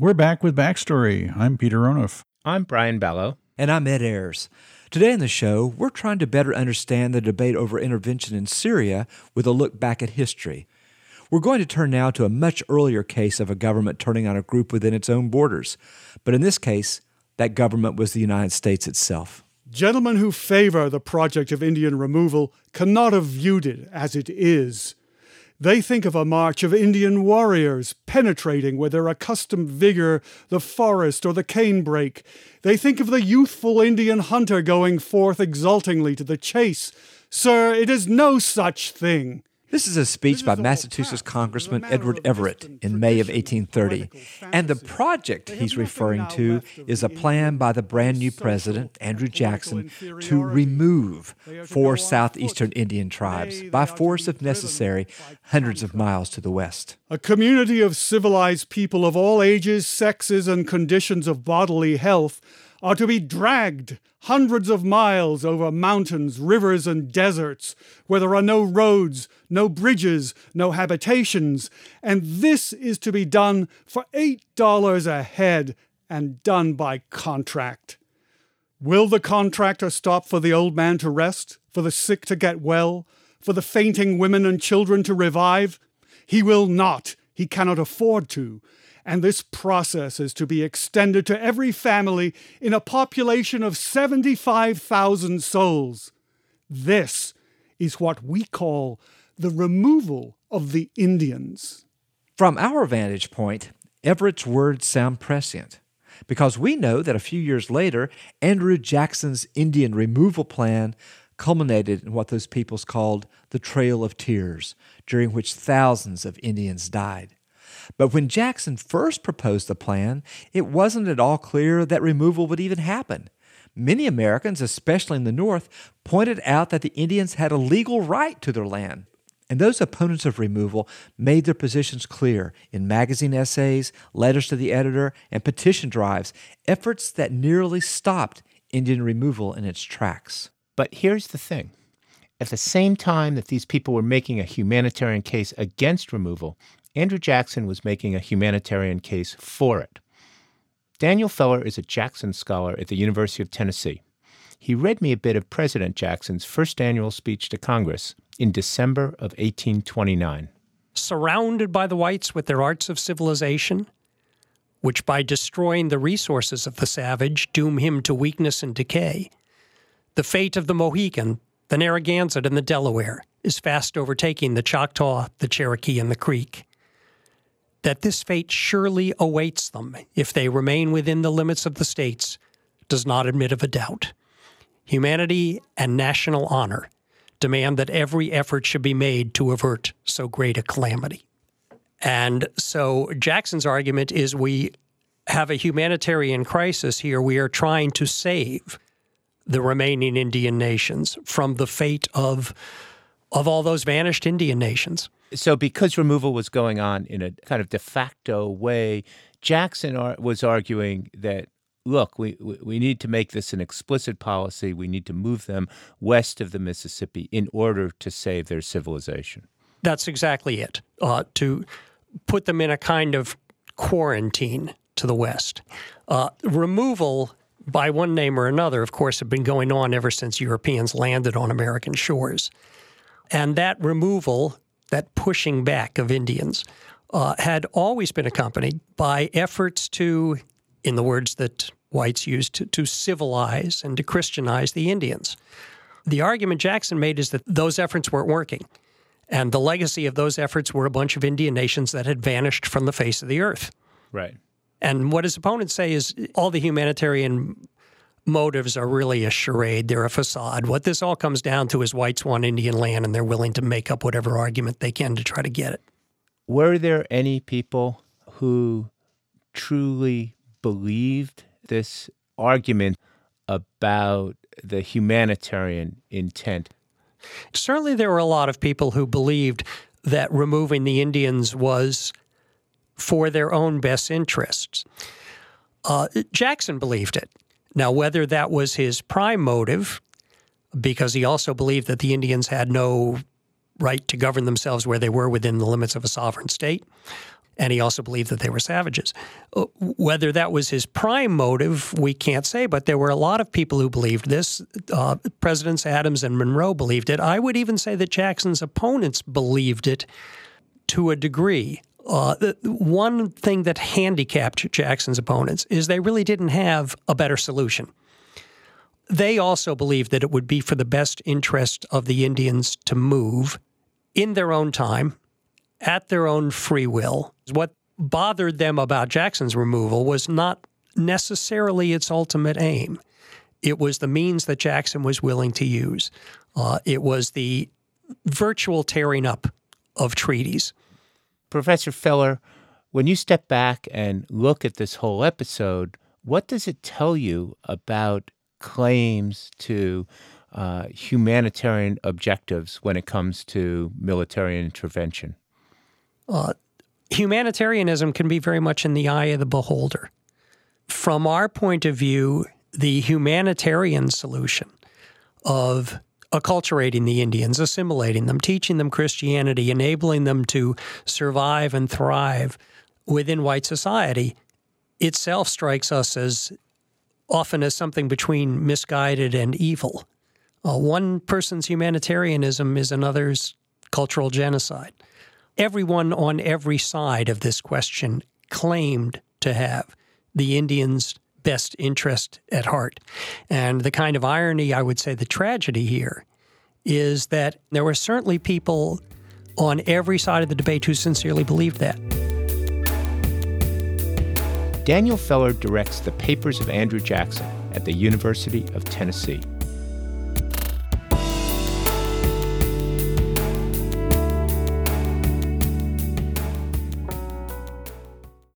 We're back with Backstory. I'm Peter Onuf. I'm Brian Balogh. And I'm Ed Ayers. Today on the show, we're trying to better understand the debate over intervention in Syria with a look back at history. We're going to turn now to a much earlier case of a government turning on a group within its own borders. But in this case, that government was the United States itself. Gentlemen who favor the project of Indian removal cannot have viewed it as it is. They think of a march of Indian warriors penetrating with their accustomed vigor the forest or the canebrake. They think of the youthful Indian hunter going forth exultingly to the chase. Sir, it is no such thing. This is a speech by Massachusetts Congressman Edward Everett in May of 1830. And the project he's referring to is a plan by the brand new president, Andrew Jackson, to remove four southeastern Indian tribes, by force if necessary, hundreds of miles to the west. A community of civilized people of all ages, sexes, and conditions of bodily health are to be dragged hundreds of miles over mountains, rivers, and deserts where there are no roads, no bridges, no habitations, and this is to be done for $8 a head and done by contract. Will the contractor stop for the old man to rest, for the sick to get well, for the fainting women and children to revive? He will not. He cannot afford to and this process is to be extended to every family in a population of 75,000 souls. This is what we call the removal of the Indians. From our vantage point, Everett's words sound prescient because we know that a few years later, Andrew Jackson's Indian removal plan culminated in what those peoples called the Trail of Tears, during which thousands of Indians died. But when Jackson first proposed the plan, it wasn't at all clear that removal would even happen. Many Americans, especially in the North, pointed out that the Indians had a legal right to their land. And those opponents of removal made their positions clear in magazine essays, letters to the editor, and petition drives, efforts that nearly stopped Indian removal in its tracks. But here's the thing at the same time that these people were making a humanitarian case against removal, Andrew Jackson was making a humanitarian case for it. Daniel Feller is a Jackson scholar at the University of Tennessee. He read me a bit of President Jackson's first annual speech to Congress in December of 1829. Surrounded by the whites with their arts of civilization, which by destroying the resources of the savage doom him to weakness and decay, the fate of the Mohican, the Narragansett, and the Delaware is fast overtaking the Choctaw, the Cherokee, and the Creek that this fate surely awaits them if they remain within the limits of the states does not admit of a doubt. Humanity and national honor demand that every effort should be made to avert so great a calamity. And so Jackson's argument is we have a humanitarian crisis here. We are trying to save the remaining Indian nations from the fate of, of all those vanished Indian nations. So, because removal was going on in a kind of de facto way, Jackson was arguing that look, we, we need to make this an explicit policy. We need to move them west of the Mississippi in order to save their civilization. That's exactly it. Uh, to put them in a kind of quarantine to the west. Uh, removal by one name or another, of course, had been going on ever since Europeans landed on American shores. And that removal that pushing back of Indians, uh, had always been accompanied by efforts to, in the words that whites used, to, to civilize and to Christianize the Indians. The argument Jackson made is that those efforts weren't working. And the legacy of those efforts were a bunch of Indian nations that had vanished from the face of the earth. Right. And what his opponents say is all the humanitarian motives are really a charade. They're a facade. What this all comes down to is whites want Indian land and they're willing to make up whatever argument they can to try to get it. Were there any people who truly believed this argument about the humanitarian intent? Certainly, there were a lot of people who believed that removing the Indians was for their own best interests. Uh, Jackson believed it. Now, whether that was his prime motive, because he also believed that the Indians had no right to govern themselves where they were within the limits of a sovereign state, and he also believed that they were savages. Uh, whether that was his prime motive, we can't say, but there were a lot of people who believed this. Uh, Presidents Adams and Monroe believed it. I would even say that Jackson's opponents believed it to a degree. Uh, the, one thing that handicapped Jackson's opponents is they really didn't have a better solution. They also believed that it would be for the best interest of the Indians to move in their own time, at their own free will. What bothered them about Jackson's removal was not necessarily its ultimate aim. It was the means that Jackson was willing to use. Uh, it was the virtual tearing up of treaties. Professor Feller, when you step back and look at this whole episode, what does it tell you about claims to uh, humanitarian objectives when it comes to military intervention? Uh, humanitarianism can be very much in the eye of the beholder. From our point of view, the humanitarian solution of acculturating the Indians, assimilating them, teaching them Christianity, enabling them to survive and thrive within white society itself strikes us as often as something between misguided and evil. Uh, one person's humanitarianism is another's cultural genocide. Everyone on every side of this question claimed to have the Indians' best interest at heart. And the kind of irony, I would say, the tragedy here is that there were certainly people on every side of the debate who sincerely believed that. Daniel Feller directs the Papers of Andrew Jackson at the University of Tennessee.